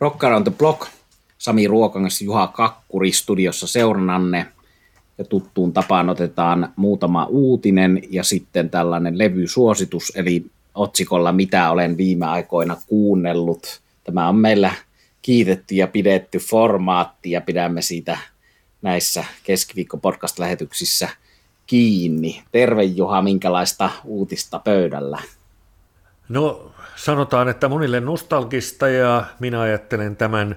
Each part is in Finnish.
Rock Around the Block, Sami Ruokangas, Juha Kakkuri studiossa seurannanne. Ja tuttuun tapaan otetaan muutama uutinen ja sitten tällainen levysuositus, eli otsikolla Mitä olen viime aikoina kuunnellut. Tämä on meillä kiitetty ja pidetty formaatti ja pidämme siitä näissä keskiviikko podcast-lähetyksissä kiinni. Terve Juha, minkälaista uutista pöydällä? No sanotaan, että monille nostalgista ja minä ajattelen tämän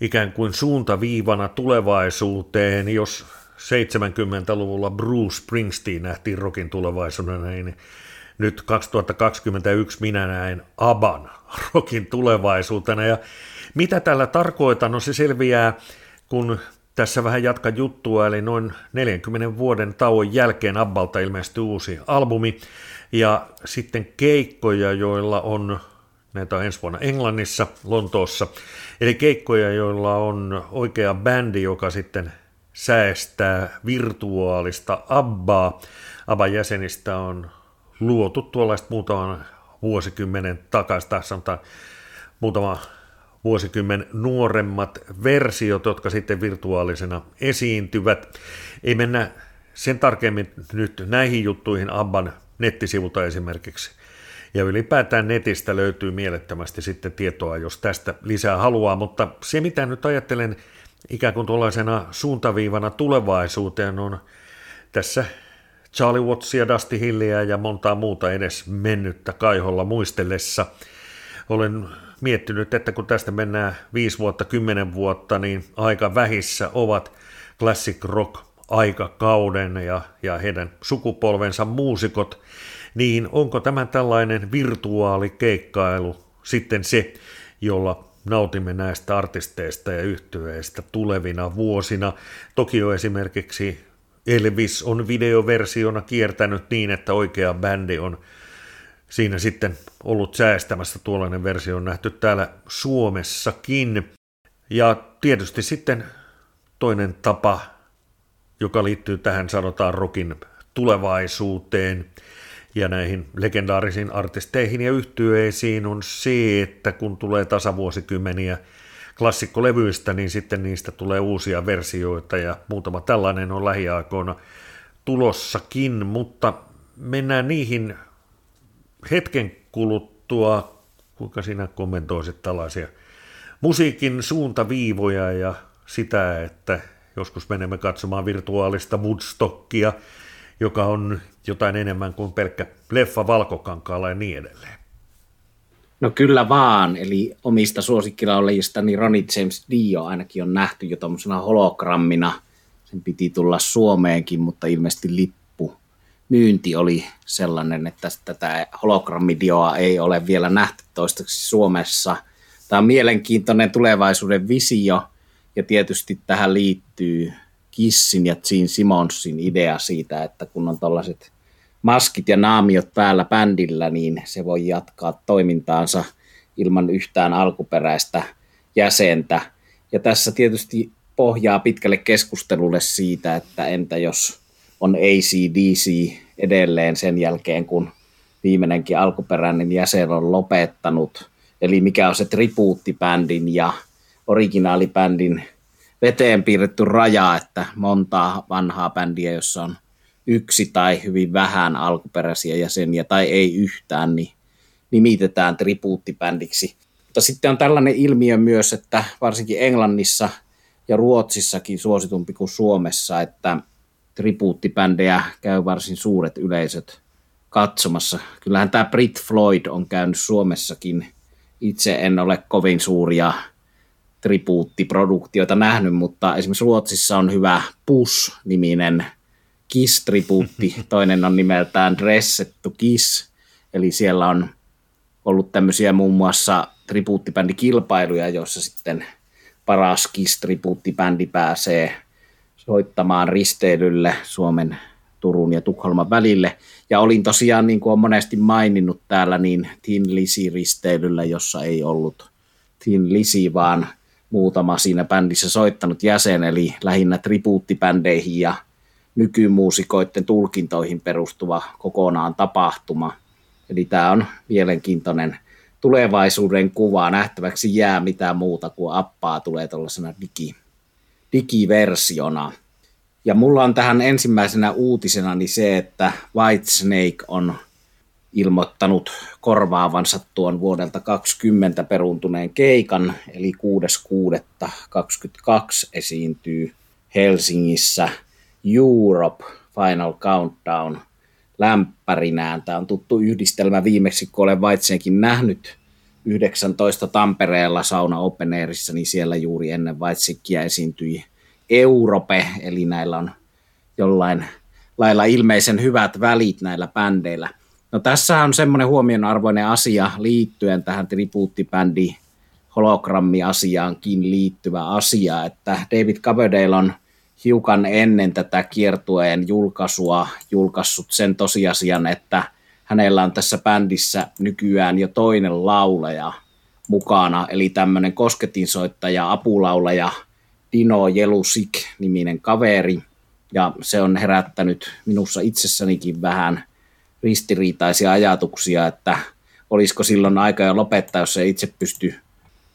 ikään kuin suuntaviivana tulevaisuuteen, jos 70-luvulla Bruce Springsteen nähtiin rokin tulevaisuudena, niin nyt 2021 minä näen Aban rokin tulevaisuutena. Ja mitä tällä tarkoitan? No se selviää, kun tässä vähän jatka juttua, eli noin 40 vuoden tauon jälkeen Abbalta ilmestyi uusi albumi, ja sitten keikkoja, joilla on, näitä on ensi vuonna Englannissa, Lontoossa, eli keikkoja, joilla on oikea bändi, joka sitten säästää virtuaalista Abbaa. Abban jäsenistä on luotu tuollaista muutaman vuosikymmenen takaisin, sanotaan muutama vuosikymmen nuoremmat versiot, jotka sitten virtuaalisena esiintyvät. Ei mennä sen tarkemmin nyt näihin juttuihin Abban nettisivulta esimerkiksi. Ja ylipäätään netistä löytyy mielettömästi sitten tietoa, jos tästä lisää haluaa, mutta se mitä nyt ajattelen ikään kuin tuollaisena suuntaviivana tulevaisuuteen on tässä Charlie Wattsia, Dusty Hilliä ja montaa muuta edes mennyttä kaiholla muistellessa. Olen miettinyt, että kun tästä mennään viisi vuotta, kymmenen vuotta, niin aika vähissä ovat classic rock aikakauden ja, ja heidän sukupolvensa muusikot, niin onko tämä tällainen virtuaalikeikkailu sitten se, jolla nautimme näistä artisteista ja yhtyeistä tulevina vuosina. Toki jo esimerkiksi Elvis on videoversiona kiertänyt niin, että oikea bändi on siinä sitten ollut säästämässä. Tuollainen versio on nähty täällä Suomessakin. Ja tietysti sitten toinen tapa, joka liittyy tähän sanotaan rokin tulevaisuuteen. Ja näihin legendaarisiin artisteihin ja yhtyeisiin on se, että kun tulee tasavuosikymmeniä klassikkolevyistä, niin sitten niistä tulee uusia versioita ja muutama tällainen on lähiaikoina tulossakin, mutta mennään niihin hetken kuluttua, kuinka sinä kommentoisit tällaisia musiikin suuntaviivoja ja sitä, että joskus menemme katsomaan virtuaalista Woodstockia, joka on jotain enemmän kuin pelkkä leffa valkokankaalla ja niin edelleen. No kyllä vaan, eli omista suosikkilaulajista niin Ronnie James Dio ainakin on nähty jo tuommoisena hologrammina. Sen piti tulla Suomeenkin, mutta ilmeisesti lippu myynti oli sellainen, että tätä hologrammidioa ei ole vielä nähty toistaiseksi Suomessa. Tämä on mielenkiintoinen tulevaisuuden visio, ja tietysti tähän liittyy Kissin ja Gene Simonsin idea siitä, että kun on tällaiset maskit ja naamiot päällä bändillä, niin se voi jatkaa toimintaansa ilman yhtään alkuperäistä jäsentä. Ja tässä tietysti pohjaa pitkälle keskustelulle siitä, että entä jos on ACDC edelleen sen jälkeen, kun viimeinenkin alkuperäinen jäsen on lopettanut. Eli mikä on se tribuuttibändin ja originaalibändin veteen piirretty raja, että montaa vanhaa bändiä, jossa on yksi tai hyvin vähän alkuperäisiä jäseniä tai ei yhtään, niin nimitetään tribuuttibändiksi. Mutta sitten on tällainen ilmiö myös, että varsinkin Englannissa ja Ruotsissakin suositumpi kuin Suomessa, että tribuuttibändejä käy varsin suuret yleisöt katsomassa. Kyllähän tämä Brit Floyd on käynyt Suomessakin. Itse en ole kovin suuria tribuuttiproduktioita nähnyt, mutta esimerkiksi Ruotsissa on hyvä Push-niminen Kiss-tribuutti, toinen on nimeltään Dressettu Kiss, eli siellä on ollut tämmöisiä muun muassa tribuuttibändikilpailuja, joissa sitten paras Kiss-tribuuttibändi pääsee soittamaan risteilylle Suomen, Turun ja Tukholman välille. Ja olin tosiaan, niin kuin on monesti maininnut täällä, niin Tin Lisi-risteilyllä, jossa ei ollut Tin Lisi, vaan muutama siinä bändissä soittanut jäsen, eli lähinnä tribuuttibändeihin ja nykymuusikoiden tulkintoihin perustuva kokonaan tapahtuma. Eli tämä on mielenkiintoinen tulevaisuuden kuvaa. Nähtäväksi jää mitään muuta kuin appaa tulee tuollaisena digi, digiversiona. Ja mulla on tähän ensimmäisenä uutisena niin se, että Whitesnake on ilmoittanut korvaavansa tuon vuodelta 20 peruntuneen keikan, eli 6.6.22 esiintyy Helsingissä Europe Final Countdown lämpärinään. Tämä on tuttu yhdistelmä viimeksi, kun olen Vaitsenkin nähnyt 19 Tampereella Sauna Open Airissa, niin siellä juuri ennen Vaitsekkiä esiintyi Europe, eli näillä on jollain lailla ilmeisen hyvät välit näillä bändeillä. No tässä on semmoinen huomionarvoinen asia liittyen tähän tribuuttibändi hologrammi-asiaankin liittyvä asia, että David Coverdale on hiukan ennen tätä kiertueen julkaisua julkaissut sen tosiasian, että hänellä on tässä bändissä nykyään jo toinen laulaja mukana, eli tämmöinen kosketinsoittaja, apulaulaja Dino Jelusik niminen kaveri, ja se on herättänyt minussa itsessänikin vähän ristiriitaisia ajatuksia, että olisiko silloin aika jo lopettaa, jos ei itse pysty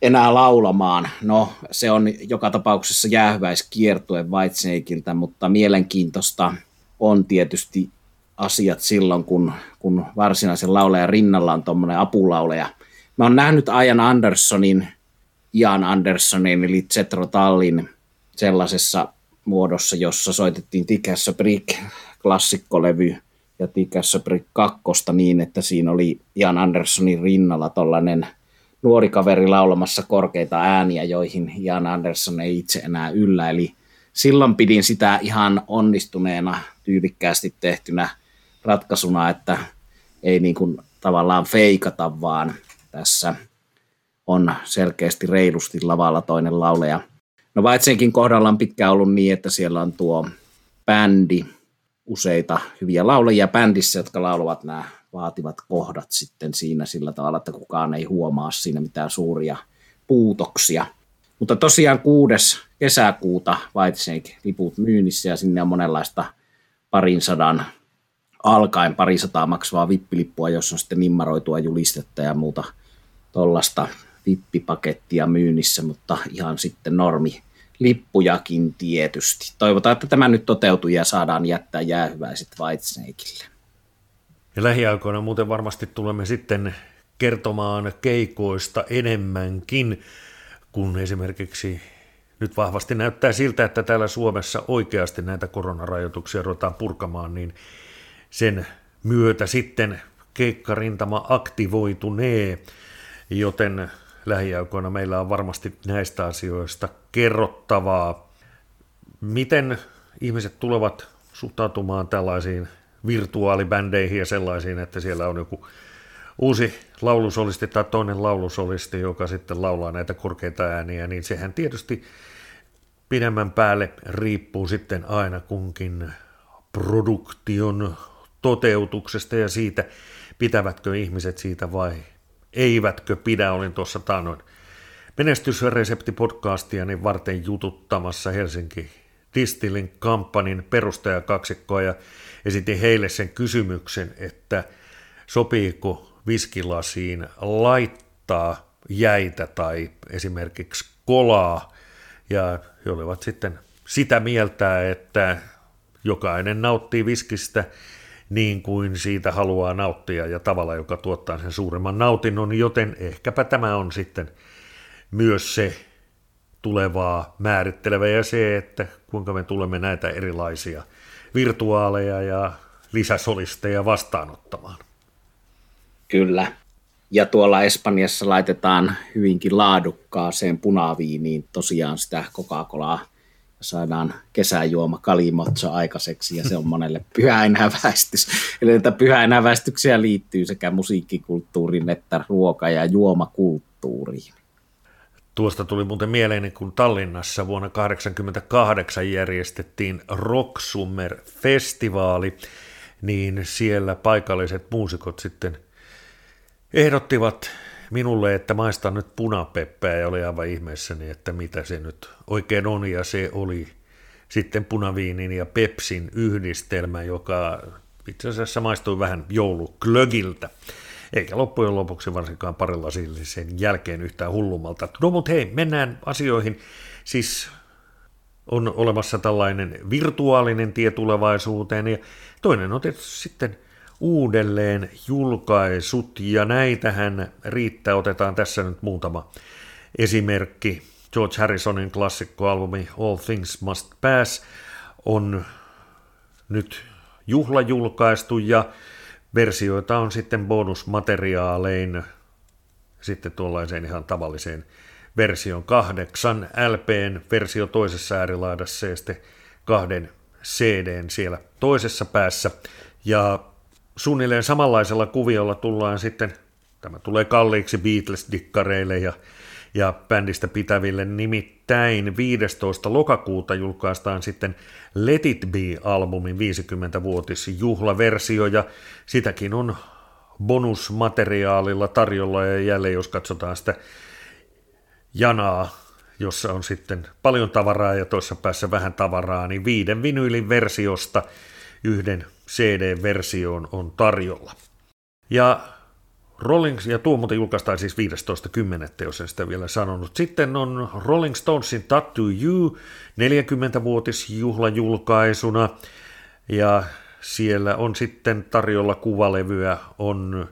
enää laulamaan. No, se on joka tapauksessa jäähyväiskiertue Whitesnakeiltä, mutta mielenkiintoista on tietysti asiat silloin, kun, kun varsinaisen laulajan rinnalla on tuommoinen apulauleja. Mä oon nähnyt Ian Andersonin, Ian Andersonin eli Zetro Tallin sellaisessa muodossa, jossa soitettiin Tikässä Brick klassikkolevy ja Tikässä Brick 2 niin, että siinä oli Ian Andersonin rinnalla tollainen nuori kaveri laulamassa korkeita ääniä, joihin Ian Anderson ei itse enää yllä. Eli silloin pidin sitä ihan onnistuneena, tyylikkäästi tehtynä ratkaisuna, että ei niin kuin tavallaan feikata, vaan tässä on selkeästi reilusti lavalla toinen lauleja. No Vaitsenkin kohdalla on pitkään ollut niin, että siellä on tuo bändi, useita hyviä laulajia bändissä, jotka laulavat nämä vaativat kohdat sitten siinä sillä tavalla, että kukaan ei huomaa siinä mitään suuria puutoksia. Mutta tosiaan 6. kesäkuuta Whitesnake-liput myynnissä ja sinne on monenlaista parin sadan alkaen parisataa maksavaa vippilippua, jossa on sitten nimmaroitua julistetta ja muuta tuollaista vippipakettia myynnissä, mutta ihan sitten normi lippujakin tietysti. Toivotaan, että tämä nyt toteutuu ja saadaan jättää jäähyväiset Whitesnakeille. Ja lähiaikoina muuten varmasti tulemme sitten kertomaan keikoista enemmänkin, kun esimerkiksi nyt vahvasti näyttää siltä, että täällä Suomessa oikeasti näitä koronarajoituksia ruvetaan purkamaan, niin sen myötä sitten keikkarintama aktivoitunee, joten lähiaikoina meillä on varmasti näistä asioista kerrottavaa. Miten ihmiset tulevat suhtautumaan tällaisiin virtuaalibändeihin ja sellaisiin, että siellä on joku uusi laulusolisti tai toinen laulusolisti, joka sitten laulaa näitä korkeita ääniä, niin sehän tietysti pidemmän päälle riippuu sitten aina kunkin produktion toteutuksesta ja siitä, pitävätkö ihmiset siitä vai eivätkö pidä. Olin tuossa taanoin menestysresepti-podcastia niin varten jututtamassa Helsinki Distillin kampanjan perustajakaksikkoa ja esitin heille sen kysymyksen, että sopiiko viskilasiin laittaa jäitä tai esimerkiksi kolaa, ja he olivat sitten sitä mieltä, että jokainen nauttii viskistä niin kuin siitä haluaa nauttia ja tavalla, joka tuottaa sen suuremman nautinnon, joten ehkäpä tämä on sitten myös se tulevaa määrittelevä ja se, että kuinka me tulemme näitä erilaisia virtuaaleja ja lisäsolisteja vastaanottamaan. Kyllä. Ja tuolla Espanjassa laitetaan hyvinkin laadukkaaseen punaviiniin tosiaan sitä Coca-Colaa saadaan kesäjuoma kalimotso aikaiseksi ja se on monelle pyhäinhäväistys. Eli näitä pyhäinhäväistyksiä liittyy sekä musiikkikulttuuriin että ruoka- ja juomakulttuuriin. Tuosta tuli muuten mieleen, kun Tallinnassa vuonna 1988 järjestettiin Rock Summer-festivaali, niin siellä paikalliset muusikot sitten ehdottivat minulle, että maistan nyt punapeppää ja oli aivan ihmeessäni, että mitä se nyt oikein on ja se oli sitten punaviinin ja pepsin yhdistelmä, joka itse asiassa maistui vähän jouluklögiltä. eikä loppujen lopuksi varsinkaan parilla sen jälkeen yhtään hullummalta. No mutta hei, mennään asioihin. Siis on olemassa tällainen virtuaalinen tie tulevaisuuteen, ja toinen on tietysti sitten uudelleen julkaisut, ja näitähän riittää, otetaan tässä nyt muutama esimerkki. George Harrisonin klassikkoalbumi All Things Must Pass on nyt juhlajulkaistu, ja versioita on sitten bonusmateriaalein sitten tuollaiseen ihan tavalliseen version kahdeksan LPn versio toisessa äärilaidassa ja sitten kahden CDn siellä toisessa päässä. Ja suunnilleen samanlaisella kuviolla tullaan sitten, tämä tulee kalliiksi Beatles-dikkareille ja, ja bändistä pitäville, nimittäin 15. lokakuuta julkaistaan sitten Let It Be-albumin 50-vuotisjuhlaversio ja sitäkin on bonusmateriaalilla tarjolla ja jälleen jos katsotaan sitä janaa, jossa on sitten paljon tavaraa ja toisessa päässä vähän tavaraa, niin viiden vinyylin versiosta yhden CD-versioon on tarjolla. Ja Rolling, ja tuo muuten julkaistaan siis 15.10., jos en sitä vielä sanonut. Sitten on Rolling Stonesin Tattoo You 40-vuotisjuhlajulkaisuna, ja siellä on sitten tarjolla kuvalevyä, on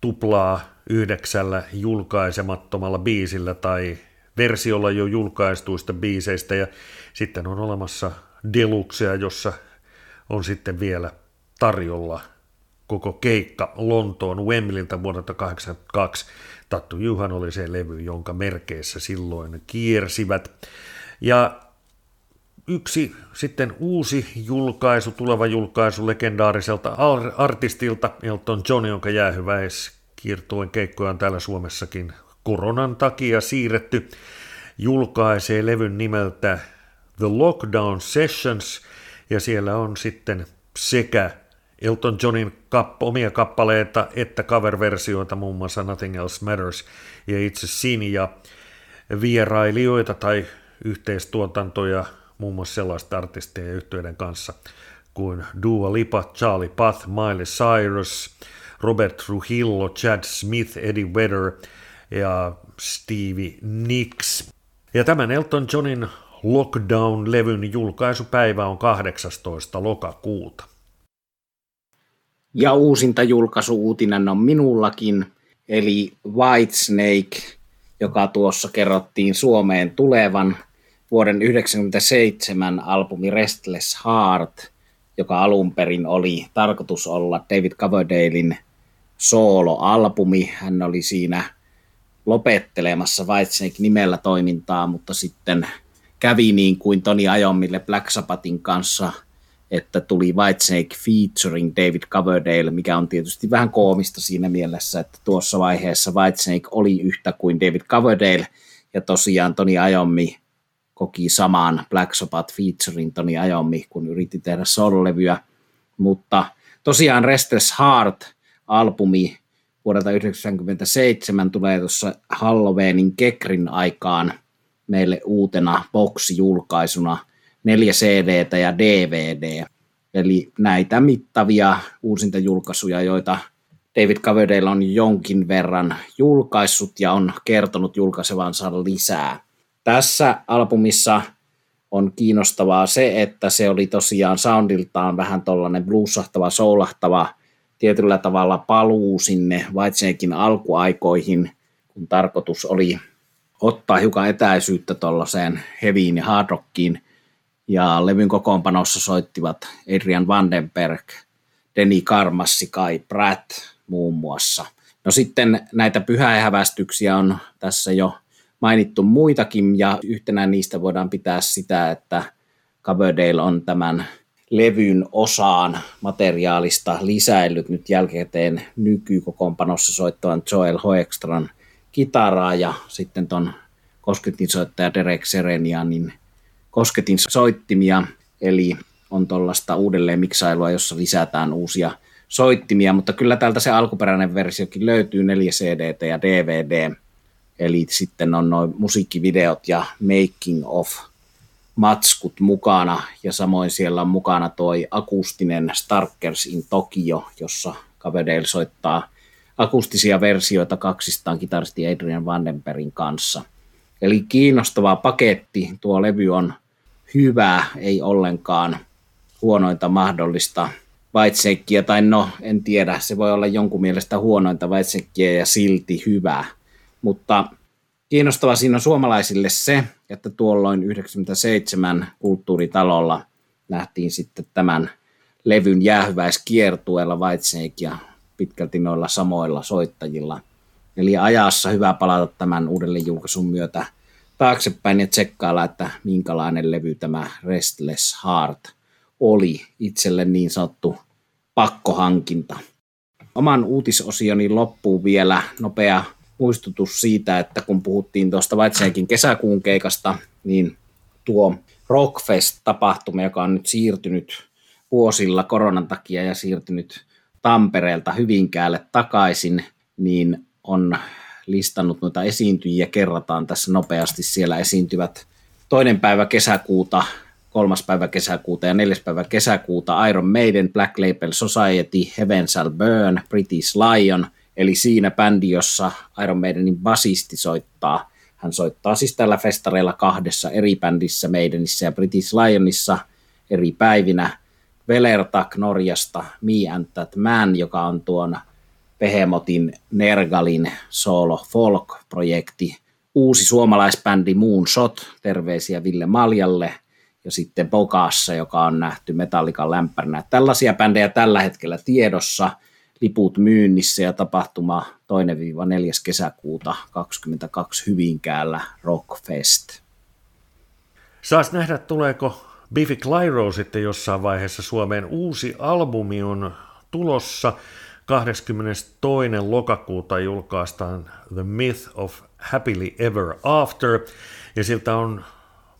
tuplaa yhdeksällä julkaisemattomalla biisillä tai versiolla jo julkaistuista biiseistä ja sitten on olemassa deluxea, jossa on sitten vielä tarjolla koko keikka Lontoon Wembleyltä vuodelta 1982. Tattu Juhan oli se levy, jonka merkeissä silloin kiersivät. Ja yksi sitten uusi julkaisu, tuleva julkaisu legendaariselta artistilta Elton John, jonka jäähyväis kiertueen keikkoja on täällä Suomessakin koronan takia siirretty, julkaisee levyn nimeltä The Lockdown Sessions, ja siellä on sitten sekä Elton Johnin kapp- omia kappaleita että cover-versioita, muun muassa Nothing Else Matters ja itse Sin, ja vierailijoita tai yhteistuotantoja muun muassa sellaisten artistien ja yhtiöiden kanssa kuin Dua Lipa, Charlie Puth, Miley Cyrus, Robert Trujillo, Chad Smith, Eddie Vedder ja Stevie Nicks. Ja tämän Elton Johnin Lockdown-levyn julkaisupäivä on 18. lokakuuta. Ja uusinta julkaisuuutinen on minullakin, eli Whitesnake, joka tuossa kerrottiin Suomeen tulevan vuoden 1997 albumi Restless Heart, joka alun perin oli tarkoitus olla David Coverdalein soloalbumi. Hän oli siinä lopettelemassa Whitesnake nimellä toimintaa, mutta sitten kävi niin kuin Toni Ajomille Black Sabbathin kanssa, että tuli Whitesnake featuring David Coverdale, mikä on tietysti vähän koomista siinä mielessä, että tuossa vaiheessa Whitesnake oli yhtä kuin David Coverdale, ja tosiaan Toni Ajommi koki samaan Black Sabbath featuring Toni Ajommi, kun yritti tehdä sololevyä, mutta tosiaan Restless Heart albumi vuodelta 1997 tulee tuossa Halloweenin Kekrin aikaan meille uutena boksijulkaisuna neljä cd ja DVD. Eli näitä mittavia uusintajulkaisuja, joita David Coverdale on jonkin verran julkaissut ja on kertonut julkaisevansa lisää. Tässä albumissa on kiinnostavaa se, että se oli tosiaan soundiltaan vähän tollainen bluesahtava, soulahtava – tietyllä tavalla paluu sinne Whitesnakein alkuaikoihin, kun tarkoitus oli ottaa hiukan etäisyyttä tuollaiseen heviin ja hard rockiin. Ja levyn kokoonpanossa soittivat Adrian Vandenberg, Denny Karmassi, Kai Pratt muun muassa. No sitten näitä pyhähävästyksiä on tässä jo mainittu muitakin, ja yhtenä niistä voidaan pitää sitä, että Coverdale on tämän levyn osaan materiaalista lisäillyt nyt jälkikäteen nykykokoonpanossa soittavan Joel Hoekstran kitaraa ja sitten ton kosketinsoittaja Derek Serenianin kosketin soittimia, eli on tuollaista uudelleen miksailua, jossa lisätään uusia soittimia, mutta kyllä täältä se alkuperäinen versiokin löytyy, 4 CD ja DVD, eli sitten on noin musiikkivideot ja making of matskut mukana ja samoin siellä on mukana toi akustinen Starkers in Tokyo, jossa Coverdale soittaa akustisia versioita kaksistaan kitaristi Adrian Vandenbergin kanssa. Eli kiinnostava paketti. Tuo levy on hyvä, ei ollenkaan huonointa mahdollista vaitsekkiä, tai no en tiedä, se voi olla jonkun mielestä huonointa vaitsekkiä ja silti hyvää. Mutta kiinnostava siinä on suomalaisille se, että tuolloin 97 kulttuuritalolla nähtiin sitten tämän levyn jäähyväiskiertueella Whitesnake ja pitkälti noilla samoilla soittajilla. Eli ajassa hyvä palata tämän uudelleen julkaisun myötä taaksepäin ja tsekkailla, että minkälainen levy tämä Restless Heart oli itselle niin sanottu pakkohankinta. Oman uutisosioni loppuu vielä nopea muistutus siitä, että kun puhuttiin tuosta Vaitsenkin kesäkuun keikasta, niin tuo Rockfest-tapahtuma, joka on nyt siirtynyt vuosilla koronan takia ja siirtynyt Tampereelta Hyvinkäälle takaisin, niin on listannut noita esiintyjiä. Kerrataan tässä nopeasti. Siellä esiintyvät toinen päivä kesäkuuta, kolmas päivä kesäkuuta ja neljäs päivä kesäkuuta Iron Maiden, Black Label Society, Heaven Shall Burn, British Lion, eli siinä bändi, jossa Iron Maidenin basisti soittaa. Hän soittaa siis tällä festareilla kahdessa eri bändissä, Maidenissä ja British Lionissa eri päivinä. Velertak Norjasta, Me and That Man, joka on tuon Behemotin Nergalin solo folk-projekti. Uusi suomalaisbändi Moonshot, terveisiä Ville Maljalle, ja sitten Bogassa, joka on nähty Metallikan lämpärinä. Tällaisia bändejä tällä hetkellä tiedossa, liput myynnissä ja tapahtuma 2-4. kesäkuuta 22 Hyvinkäällä Rockfest. Saas nähdä, tuleeko Biffy Clyro sitten jossain vaiheessa Suomeen. Uusi albumi on tulossa. 22. lokakuuta julkaistaan The Myth of Happily Ever After, ja siltä on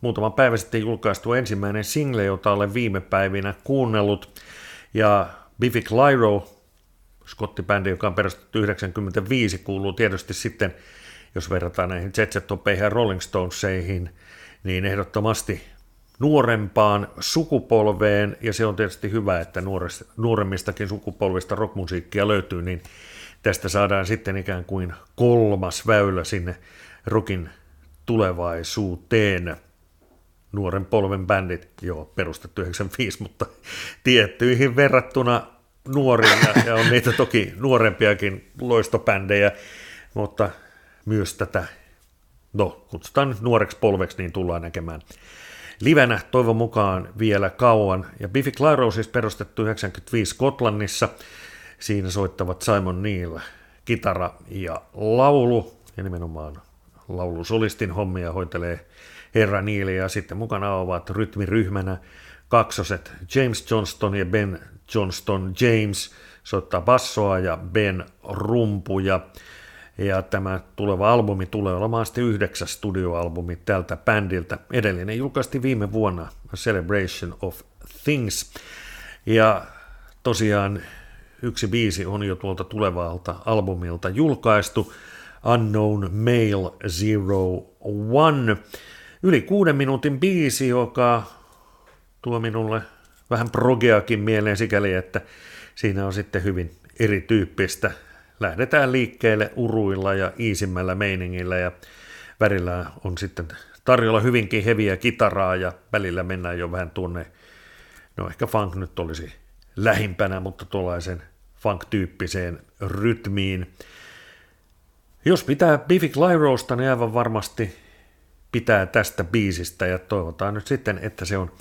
muutama päivä sitten julkaistu ensimmäinen single, jota olen viime päivinä kuunnellut, ja Biffy Clyro, skottibändi, joka on perustettu 95, kuuluu tietysti sitten, jos verrataan näihin Jet ja Rolling Stoneseihin, niin ehdottomasti nuorempaan sukupolveen, ja se on tietysti hyvä, että nuoremmistakin sukupolvista rockmusiikkia löytyy, niin tästä saadaan sitten ikään kuin kolmas väylä sinne rockin tulevaisuuteen. Nuoren polven bändit, joo, perustettu 95, mutta tiettyihin verrattuna nuoria, ja on niitä toki nuorempiakin loistobändejä, mutta myös tätä, no kutsutaan nyt nuoreksi polveksi, niin tullaan näkemään livenä toivon mukaan vielä kauan. Ja Biffy Clyro siis perustettu 95 Skotlannissa. Siinä soittavat Simon Neil, kitara ja laulu, ja nimenomaan laulusolistin hommia hoitelee Herra Neil, ja sitten mukana ovat rytmiryhmänä kaksoset James Johnston ja Ben Johnston James soittaa bassoa ja Ben rumpuja. Ja tämä tuleva albumi tulee olemaan sitten yhdeksäs studioalbumi tältä bändiltä. Edellinen julkaistiin viime vuonna Celebration of Things. Ja tosiaan yksi biisi on jo tuolta tulevalta albumilta julkaistu. Unknown Zero One. Yli kuuden minuutin biisi, joka tuo minulle vähän progeakin mieleen sikäli, että siinä on sitten hyvin erityyppistä lähdetään liikkeelle uruilla ja iisimmällä meiningillä ja välillä on sitten tarjolla hyvinkin heviä kitaraa ja välillä mennään jo vähän tuonne, no ehkä funk nyt olisi lähimpänä, mutta tuollaisen funk-tyyppiseen rytmiin. Jos pitää Biffy Clyrosta, niin aivan varmasti pitää tästä biisistä ja toivotaan nyt sitten, että se on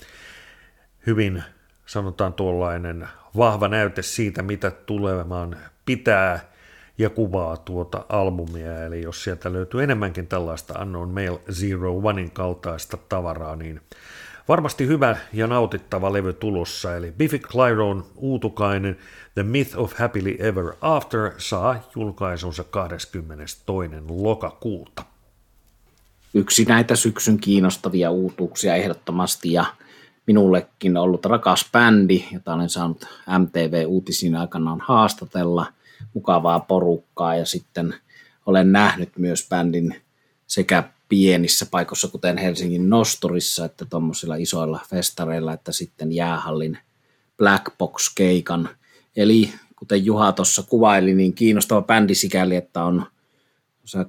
hyvin, sanotaan tuollainen vahva näyte siitä, mitä tulemaan pitää ja kuvaa tuota albumia, eli jos sieltä löytyy enemmänkin tällaista Unknown Mail Zero Onein kaltaista tavaraa, niin varmasti hyvä ja nautittava levy tulossa, eli Biffy Clyron uutukainen The Myth of Happily Ever After saa julkaisunsa 22. lokakuuta. Yksi näitä syksyn kiinnostavia uutuuksia ehdottomasti ja minullekin ollut rakas bändi, jota olen saanut MTV-uutisiin aikanaan haastatella – mukavaa porukkaa ja sitten olen nähnyt myös bändin sekä pienissä paikoissa, kuten Helsingin Nosturissa, että tuommoisilla isoilla festareilla, että sitten jäähallin Black Box-keikan. Eli kuten Juha tuossa kuvaili, niin kiinnostava bändi sikäli, että on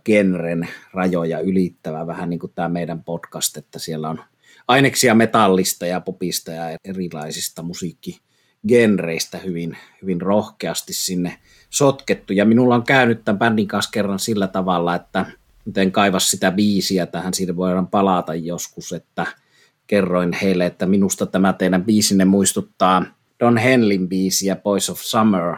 genren rajoja ylittävä, vähän niin kuin tämä meidän podcast, että siellä on aineksia metallista ja popista ja erilaisista musiikkigenreistä hyvin, hyvin rohkeasti sinne sotkettu. Ja minulla on käynyt tämän bändin kanssa kerran sillä tavalla, että miten kaivas sitä biisiä tähän, siitä voidaan palata joskus, että kerroin heille, että minusta tämä teidän biisinne muistuttaa Don Henlin biisiä Boys of Summer.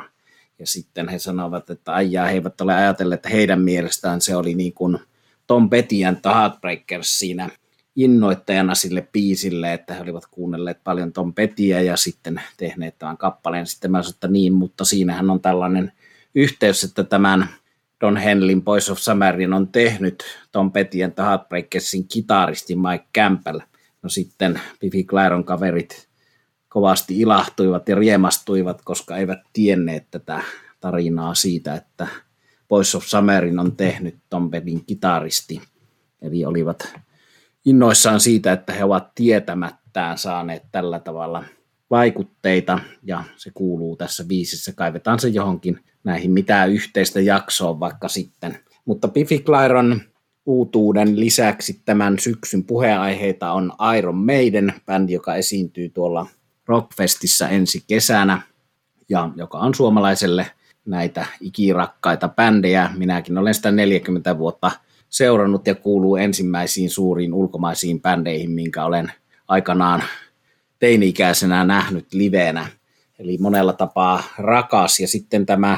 Ja sitten he sanovat, että aijaa, he eivät ole ajatelleet, että heidän mielestään se oli niin kuin Tom Petty and the Heartbreakers siinä innoittajana sille biisille, että he olivat kuunnelleet paljon Tom Pettyä ja sitten tehneet tämän kappaleen. Sitten mä sanoin, että niin, mutta siinähän on tällainen yhteys, että tämän Don Henlin Boys of Summerin on tehnyt Tom Petty and the Heartbreakersin kitaristi Mike Campbell. No sitten Biffy Clyron kaverit kovasti ilahtuivat ja riemastuivat, koska eivät tienneet tätä tarinaa siitä, että Boys of Summerin on tehnyt Tom Pettyn kitaristi. Eli olivat innoissaan siitä, että he ovat tietämättään saaneet tällä tavalla vaikutteita, ja se kuuluu tässä biisissä, kaivetaan se johonkin näihin mitään yhteistä jaksoa vaikka sitten. Mutta Clyron uutuuden lisäksi tämän syksyn puheenaiheita on Iron Maiden, bändi, joka esiintyy tuolla Rockfestissä ensi kesänä, ja joka on suomalaiselle näitä ikirakkaita bändejä. Minäkin olen sitä 40 vuotta seurannut ja kuuluu ensimmäisiin suuriin ulkomaisiin bändeihin, minkä olen aikanaan teini-ikäisenä nähnyt liveenä. Eli monella tapaa rakas. Ja sitten tämä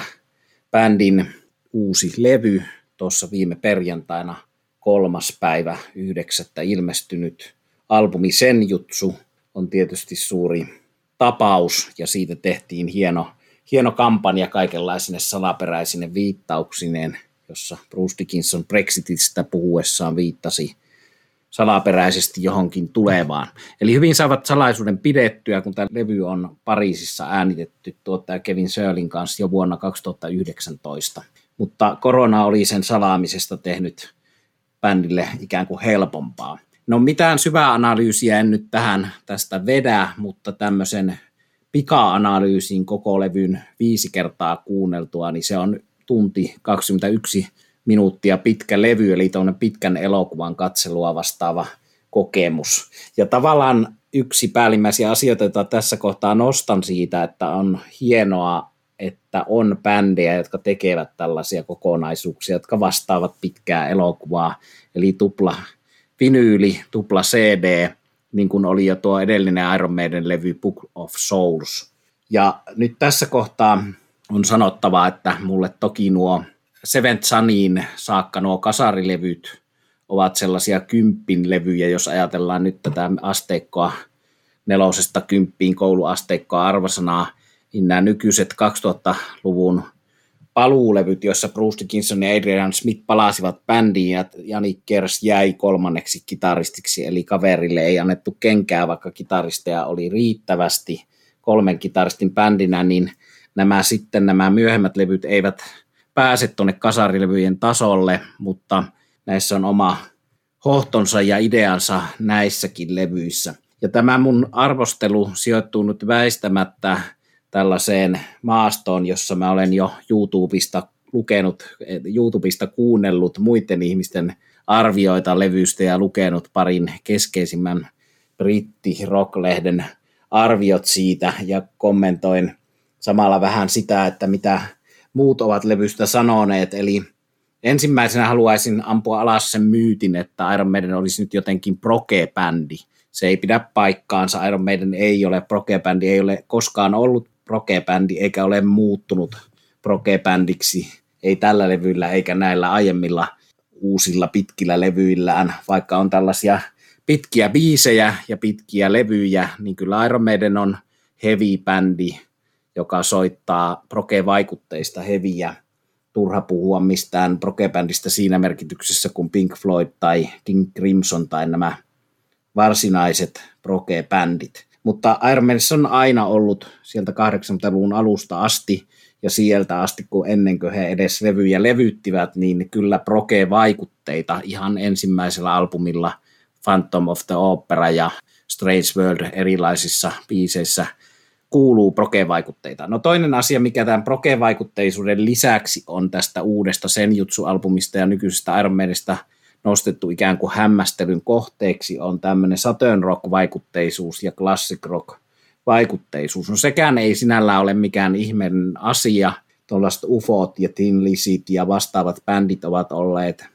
bändin uusi levy tuossa viime perjantaina kolmas päivä yhdeksättä ilmestynyt albumi Senjutsu on tietysti suuri tapaus ja siitä tehtiin hieno, hieno kampanja kaikenlaisine salaperäisine viittauksineen, jossa Bruce Dickinson Brexitistä puhuessaan viittasi salaperäisesti johonkin tulevaan. Eli hyvin saavat salaisuuden pidettyä, kun tämä levy on Pariisissa äänitetty tuottaja Kevin Sörlin kanssa jo vuonna 2019. Mutta korona oli sen salaamisesta tehnyt bändille ikään kuin helpompaa. No mitään syvää analyysiä en nyt tähän tästä vedä, mutta tämmöisen pika-analyysin koko levyn viisi kertaa kuunneltua, niin se on tunti 21 minuuttia pitkä levy, eli pitkän elokuvan katselua vastaava kokemus. Ja tavallaan yksi päällimmäisiä asioita, joita tässä kohtaa nostan siitä, että on hienoa, että on bändejä, jotka tekevät tällaisia kokonaisuuksia, jotka vastaavat pitkää elokuvaa, eli tupla vinyyli, tupla CD, niin kuin oli jo tuo edellinen Iron Maiden levy Book of Souls. Ja nyt tässä kohtaa sanottava, että mulle toki nuo Seventh Sunin saakka nuo kasarilevyt ovat sellaisia kymppin levyjä, jos ajatellaan nyt tätä asteikkoa nelosesta kymppiin kouluasteikkoa arvosanaa, niin nämä nykyiset 2000-luvun paluulevyt, joissa Bruce Dickinson ja Adrian Smith palasivat bändiin ja Jani Kers jäi kolmanneksi kitaristiksi, eli kaverille ei annettu kenkää, vaikka kitaristeja oli riittävästi kolmen kitaristin bändinä, niin nämä sitten nämä myöhemmät levyt eivät pääse tuonne kasarilevyjen tasolle, mutta näissä on oma hohtonsa ja ideansa näissäkin levyissä. Ja tämä mun arvostelu sijoittuu nyt väistämättä tällaiseen maastoon, jossa mä olen jo YouTubesta lukenut, YouTubesta kuunnellut muiden ihmisten arvioita levystä ja lukenut parin keskeisimmän britti rocklehden arviot siitä ja kommentoin samalla vähän sitä, että mitä muut ovat levystä sanoneet, eli ensimmäisenä haluaisin ampua alas sen myytin, että Iron Maiden olisi nyt jotenkin proke-bändi. Se ei pidä paikkaansa, Iron Maiden ei ole proke-bändi, ei ole koskaan ollut proke-bändi, eikä ole muuttunut proke-bändiksi, ei tällä levyllä eikä näillä aiemmilla uusilla pitkillä levyillään, vaikka on tällaisia pitkiä biisejä ja pitkiä levyjä, niin kyllä Iron Maiden on heavy-bändi, joka soittaa proke-vaikutteista heviä. Turha puhua mistään proke-bändistä siinä merkityksessä kuin Pink Floyd tai King Crimson tai nämä varsinaiset proke-bändit. Mutta Iron Maidens on aina ollut sieltä 80-luvun alusta asti ja sieltä asti, kun ennen kuin he edes levyjä levyttivät, niin kyllä proke-vaikutteita ihan ensimmäisellä albumilla Phantom of the Opera ja Strange World erilaisissa biiseissä kuuluu proke-vaikutteita. No toinen asia, mikä tämän proke-vaikutteisuuden lisäksi on tästä uudesta Senjutsu-albumista ja nykyisestä Iron Manista nostettu ikään kuin hämmästelyn kohteeksi, on tämmöinen Saturn Rock-vaikutteisuus ja Classic Rock-vaikutteisuus. No sekään ei sinällään ole mikään ihmeellinen asia. Tuollaiset UFOt ja Tin Lizit ja vastaavat bändit ovat olleet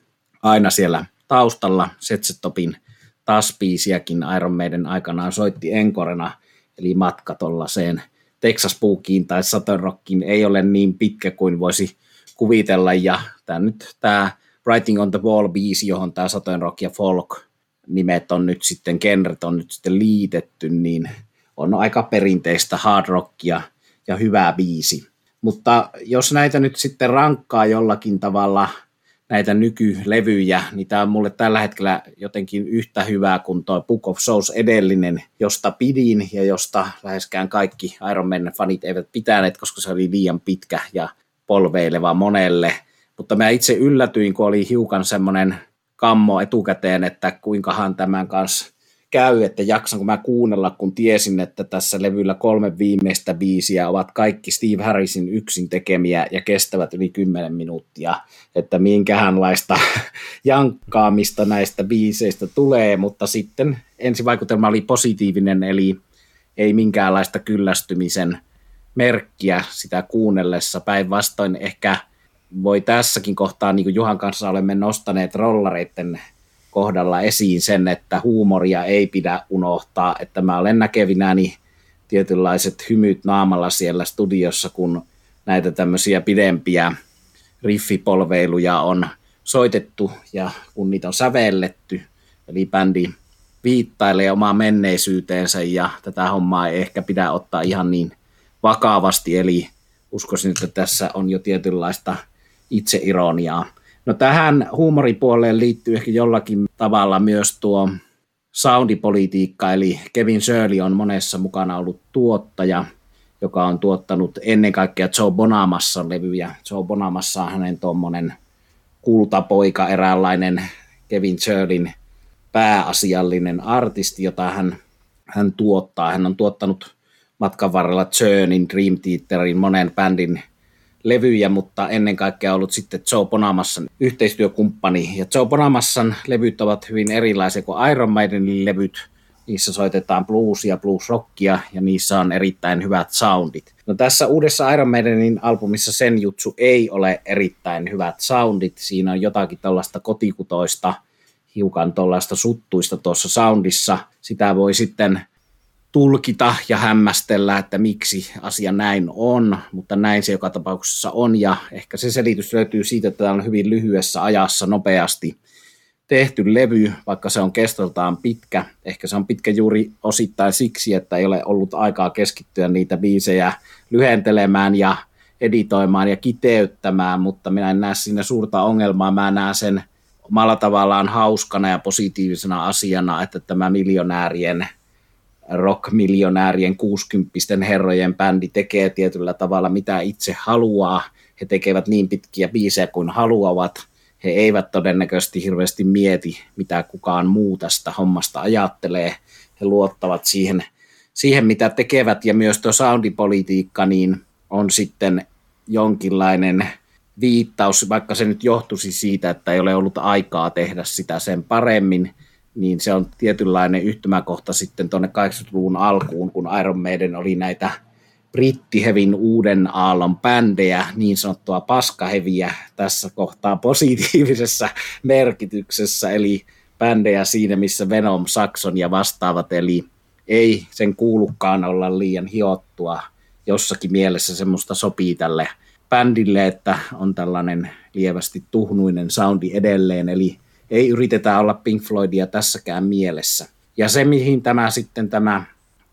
aina siellä taustalla. Setsetopin taas biisiäkin Iron Maiden aikanaan soitti enkorena – eli matka tuollaiseen Texas Bookiin tai Southern Rockiin ei ole niin pitkä kuin voisi kuvitella, ja tämä nyt tämä Writing on the Wall biisi, johon tämä Southern Rock ja Folk nimet on nyt sitten, genret on nyt sitten liitetty, niin on aika perinteistä hard rockia ja hyvää biisi. Mutta jos näitä nyt sitten rankkaa jollakin tavalla – näitä nykylevyjä, niin tämä on mulle tällä hetkellä jotenkin yhtä hyvää kuin tuo Book of Souls edellinen, josta pidin ja josta läheskään kaikki Iron Man fanit eivät pitäneet, koska se oli liian pitkä ja polveileva monelle. Mutta mä itse yllätyin, kun oli hiukan semmoinen kammo etukäteen, että kuinkahan tämän kanssa käy, että jaksanko mä kuunnella, kun tiesin, että tässä levyllä kolme viimeistä biisiä ovat kaikki Steve Harrisin yksin tekemiä ja kestävät yli 10 minuuttia, että minkähänlaista jankkaamista näistä biiseistä tulee, mutta sitten ensivaikutelma oli positiivinen, eli ei minkäänlaista kyllästymisen merkkiä sitä kuunnellessa. Päinvastoin ehkä voi tässäkin kohtaa, niin kuin Juhan kanssa olemme nostaneet rollareiden kohdalla esiin sen, että huumoria ei pidä unohtaa, että mä olen näkevinäni tietynlaiset hymyt naamalla siellä studiossa, kun näitä tämmöisiä pidempiä riffipolveiluja on soitettu ja kun niitä on sävelletty, eli bändi viittailee omaa menneisyyteensä ja tätä hommaa ei ehkä pidä ottaa ihan niin vakavasti, eli uskoisin, että tässä on jo tietynlaista itseironiaa. No tähän huumoripuoleen liittyy ehkä jollakin tavalla myös tuo soundipolitiikka, eli Kevin Shirley on monessa mukana ollut tuottaja, joka on tuottanut ennen kaikkea Joe Bonamassan levyjä. Joe Bonamassa on hänen tuommoinen kultapoika, eräänlainen Kevin Shirleyn pääasiallinen artisti, jota hän, hän tuottaa. Hän on tuottanut matkan varrella Journeyn, Dream Theaterin, monen bändin levyjä, mutta ennen kaikkea ollut sitten Joe Bonamassan yhteistyökumppani. Ja Joe Bonamassan levyt ovat hyvin erilaisia kuin Iron Maidenin levyt. Niissä soitetaan bluesia, bluesrockia ja niissä on erittäin hyvät soundit. No tässä uudessa Iron Maidenin albumissa sen jutsu ei ole erittäin hyvät soundit. Siinä on jotakin tällaista kotikutoista, hiukan tuollaista suttuista tuossa soundissa. Sitä voi sitten tulkita ja hämmästellä, että miksi asia näin on, mutta näin se joka tapauksessa on, ja ehkä se selitys löytyy siitä, että tämä on hyvin lyhyessä ajassa nopeasti tehty levy, vaikka se on kestoltaan pitkä. Ehkä se on pitkä juuri osittain siksi, että ei ole ollut aikaa keskittyä niitä biisejä lyhentelemään ja editoimaan ja kiteyttämään, mutta minä en näe siinä suurta ongelmaa. Mä näen sen omalla tavallaan hauskana ja positiivisena asiana, että tämä miljonäärien rock-miljonäärien 60 herrojen bändi tekee tietyllä tavalla mitä itse haluaa. He tekevät niin pitkiä biisejä kuin haluavat. He eivät todennäköisesti hirveästi mieti, mitä kukaan muu tästä hommasta ajattelee. He luottavat siihen, siihen mitä tekevät, ja myös tuo soundipolitiikka niin on sitten jonkinlainen viittaus, vaikka se nyt johtuisi siitä, että ei ole ollut aikaa tehdä sitä sen paremmin, niin se on tietynlainen yhtymäkohta sitten tuonne 80-luvun alkuun, kun Iron Maiden oli näitä brittihevin uuden aallon bändejä, niin sanottua paskaheviä tässä kohtaa positiivisessa merkityksessä, eli bändejä siinä, missä Venom, Saxon ja vastaavat, eli ei sen kuulukaan olla liian hiottua. Jossakin mielessä semmoista sopii tälle bändille, että on tällainen lievästi tuhnuinen soundi edelleen, eli ei yritetä olla Pink Floydia tässäkään mielessä. Ja se, mihin tämä sitten tämä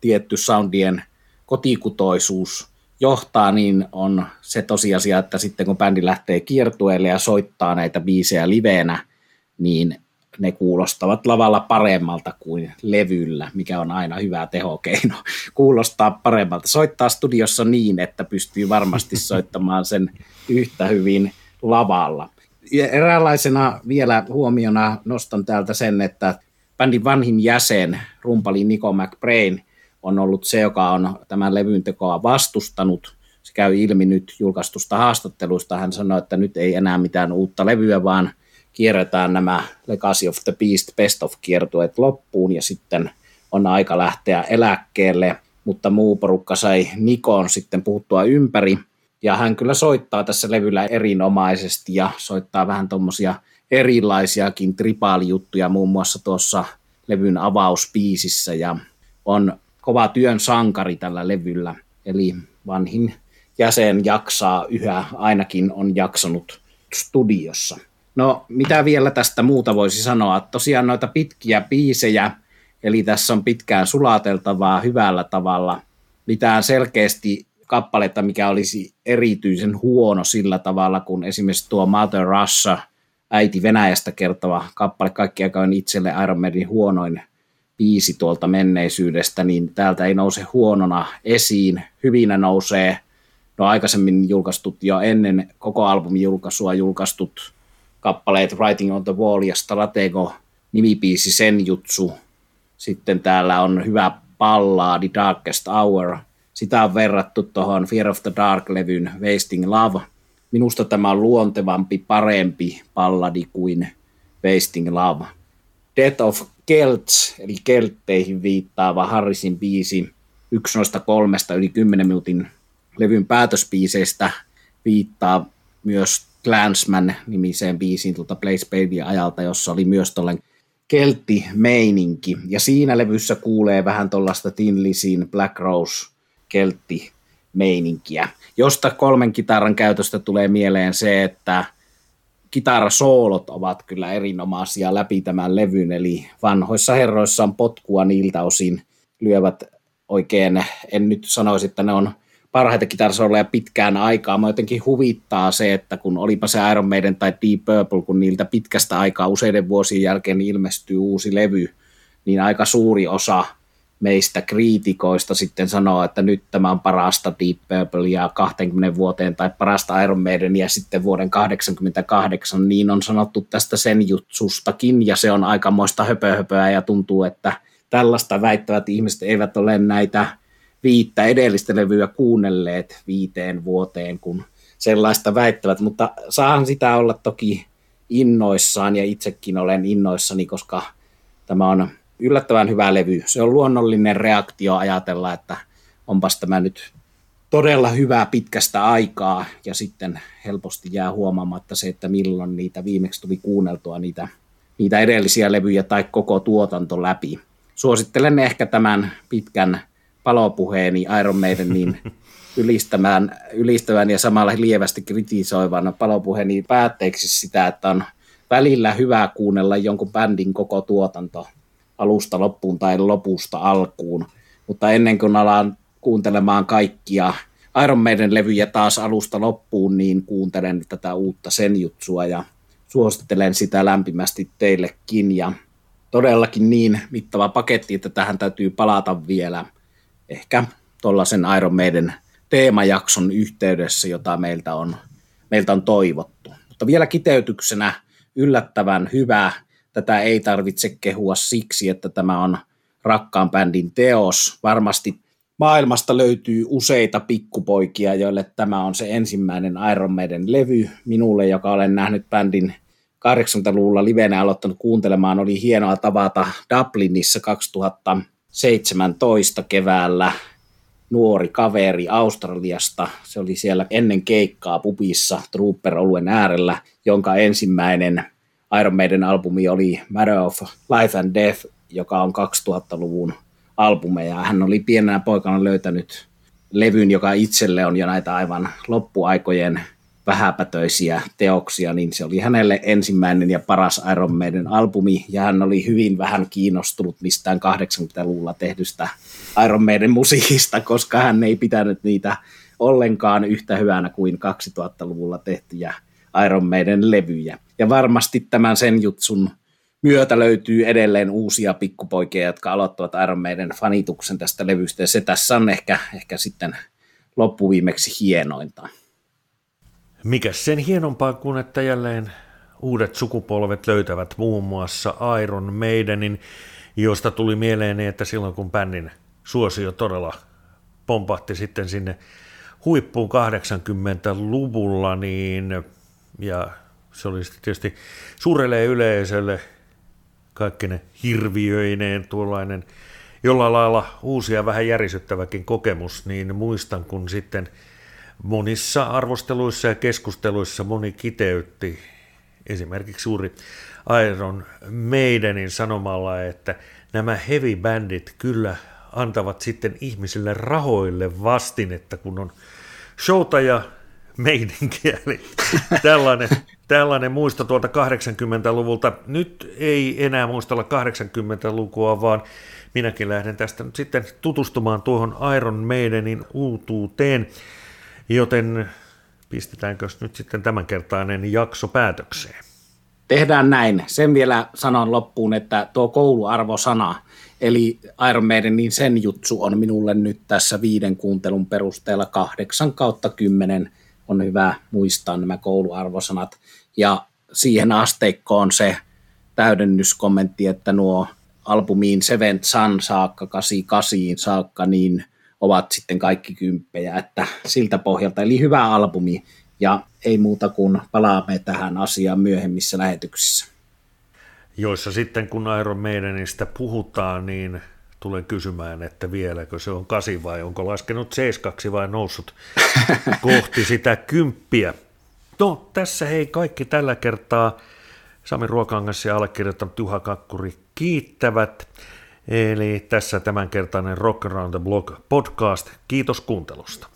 tietty soundien kotikutoisuus johtaa, niin on se tosiasia, että sitten kun bändi lähtee kiertueelle ja soittaa näitä biisejä liveenä, niin ne kuulostavat lavalla paremmalta kuin levyllä, mikä on aina hyvä tehokeino. Kuulostaa paremmalta. Soittaa studiossa niin, että pystyy varmasti soittamaan sen yhtä hyvin lavalla eräänlaisena vielä huomiona nostan täältä sen, että bändin vanhin jäsen, rumpali Nico McBrain, on ollut se, joka on tämän levyn tekoa vastustanut. Se käy ilmi nyt julkaistusta haastattelusta. Hän sanoi, että nyt ei enää mitään uutta levyä, vaan kierretään nämä Legacy of the Beast Best of kiertueet loppuun ja sitten on aika lähteä eläkkeelle, mutta muu porukka sai Nikon sitten puhuttua ympäri ja hän kyllä soittaa tässä levyllä erinomaisesti ja soittaa vähän tuommoisia erilaisiakin tripaalijuttuja muun muassa tuossa levyn avauspiisissä ja on kova työn sankari tällä levyllä, eli vanhin jäsen jaksaa yhä, ainakin on jaksanut studiossa. No mitä vielä tästä muuta voisi sanoa? Tosiaan noita pitkiä biisejä, eli tässä on pitkään sulateltavaa hyvällä tavalla. Mitään selkeästi kappaletta, mikä olisi erityisen huono sillä tavalla, kun esimerkiksi tuo Mother Russia, äiti Venäjästä kertova kappale, kaikki aika on itselle Iron Maiden huonoin biisi tuolta menneisyydestä, niin täältä ei nouse huonona esiin. Hyvinä nousee no aikaisemmin julkaistut jo ennen koko albumin julkaisua julkaistut kappaleet Writing on the Wall ja Stratego nimipiisi Senjutsu. Sitten täällä on hyvä pallaadi Darkest Hour. Sitä on verrattu tuohon Fear of the Dark-levyn Wasting Love. Minusta tämä on luontevampi, parempi palladi kuin Wasting Love. Death of Celts, eli keltteihin viittaava Harrisin biisi, yksi noista kolmesta yli 10 minuutin levyn päätöspiiseistä viittaa myös Clansman-nimiseen biisiin tuolta Blaze Baby ajalta, jossa oli myös tuollainen keltti-meininki. Ja siinä levyssä kuulee vähän tuollaista Tin Lizin Black Rose keltti-meininkiä, josta kolmen kitaran käytöstä tulee mieleen se, että kitarasoolot ovat kyllä erinomaisia läpi tämän levyn, eli vanhoissa herroissa on potkua niiltä osin, lyövät oikein, en nyt sanoisi, että ne on parhaita kitarasooloja pitkään aikaa. Mä jotenkin huvittaa se, että kun olipa se Iron Maiden tai Deep Purple, kun niiltä pitkästä aikaa useiden vuosien jälkeen ilmestyy uusi levy, niin aika suuri osa meistä kriitikoista sitten sanoo, että nyt tämä on parasta Deep Purplea 20 vuoteen tai parasta Iron Maiden ja sitten vuoden 88, niin on sanottu tästä sen jutsustakin ja se on aikamoista höpöhöpöä ja tuntuu, että tällaista väittävät ihmiset eivät ole näitä viittä edellistä levyä kuunnelleet viiteen vuoteen, kun sellaista väittävät, mutta saahan sitä olla toki innoissaan ja itsekin olen innoissani, koska tämä on yllättävän hyvä levy. Se on luonnollinen reaktio ajatella, että onpas tämä nyt todella hyvää pitkästä aikaa ja sitten helposti jää huomaamatta se, että milloin niitä viimeksi tuli kuunneltua niitä, niitä edellisiä levyjä tai koko tuotanto läpi. Suosittelen ehkä tämän pitkän palopuheeni Iron Maiden niin ylistämään, ylistävän ja samalla lievästi kritisoivan palopuheeni päätteeksi sitä, että on välillä hyvä kuunnella jonkun bändin koko tuotanto alusta loppuun tai lopusta alkuun. Mutta ennen kuin alan kuuntelemaan kaikkia Iron Maiden levyjä taas alusta loppuun, niin kuuntelen tätä uutta senjutsua ja suosittelen sitä lämpimästi teillekin. Ja todellakin niin mittava paketti, että tähän täytyy palata vielä ehkä tuollaisen Iron Maiden teemajakson yhteydessä, jota meiltä on, meiltä on toivottu. Mutta vielä kiteytyksenä yllättävän hyvä Tätä ei tarvitse kehua siksi, että tämä on rakkaan bändin teos. Varmasti maailmasta löytyy useita pikkupoikia, joille tämä on se ensimmäinen Iron Maiden levy. Minulle, joka olen nähnyt bändin 80-luvulla livenä aloittanut kuuntelemaan, oli hienoa tavata Dublinissa 2017 keväällä nuori kaveri Australiasta. Se oli siellä ennen keikkaa pubissa Trooper-oluen äärellä, jonka ensimmäinen Iron Maiden albumi oli Matter of Life and Death, joka on 2000-luvun albumeja. Hän oli pienenä poikana löytänyt levyn, joka itselle on jo näitä aivan loppuaikojen vähäpätöisiä teoksia, niin se oli hänelle ensimmäinen ja paras Iron Maiden albumi, ja hän oli hyvin vähän kiinnostunut mistään 80-luvulla tehdystä Iron Maiden musiikista, koska hän ei pitänyt niitä ollenkaan yhtä hyvänä kuin 2000-luvulla tehtyjä Iron Maiden levyjä. Ja varmasti tämän sen jutsun myötä löytyy edelleen uusia pikkupoikia, jotka aloittavat Iron Maiden fanituksen tästä levystä, ja se tässä on ehkä, ehkä sitten loppuviimeksi hienointa. Mikä sen hienompaa kuin, että jälleen uudet sukupolvet löytävät muun muassa Iron Maidenin, josta tuli mieleen, että silloin kun bändin suosio todella pompahti sitten sinne huippuun 80-luvulla, niin, ja se oli sitten tietysti suurelle yleisölle kaikki ne hirviöineen tuollainen jollain lailla uusi ja vähän järisyttäväkin kokemus, niin muistan, kun sitten monissa arvosteluissa ja keskusteluissa moni kiteytti esimerkiksi suuri Iron Maidenin sanomalla, että nämä heavy bandit kyllä antavat sitten ihmisille rahoille vastinetta, kun on showta ja meininkiä. Eli tällainen, tällainen muisto tuolta 80-luvulta. Nyt ei enää muistella 80-lukua, vaan minäkin lähden tästä nyt sitten tutustumaan tuohon Iron Maidenin uutuuteen, joten pistetäänkö nyt sitten tämänkertainen jakso päätökseen? Tehdään näin. Sen vielä sanon loppuun, että tuo kouluarvosana, eli Iron Maiden, niin sen jutsu on minulle nyt tässä viiden kuuntelun perusteella kahdeksan kautta kymmenen. On hyvä muistaa nämä kouluarvosanat. Ja siihen asteikkoon se täydennyskommentti, että nuo albumiin Seventh Sun saakka, 88 saakka, niin ovat sitten kaikki kymppejä, että siltä pohjalta, eli hyvä albumi, ja ei muuta kuin palaamme tähän asiaan myöhemmissä lähetyksissä. Joissa sitten kun Iron Maidenistä puhutaan, niin tulen kysymään, että vieläkö se on kasi vai onko laskenut seiskaksi vai noussut kohti sitä kymppiä. No tässä hei kaikki tällä kertaa. Sami Ruokangas ja allekirjoittanut Juha Kakkuri kiittävät. Eli tässä tämänkertainen Rock Around the Block podcast. Kiitos kuuntelusta.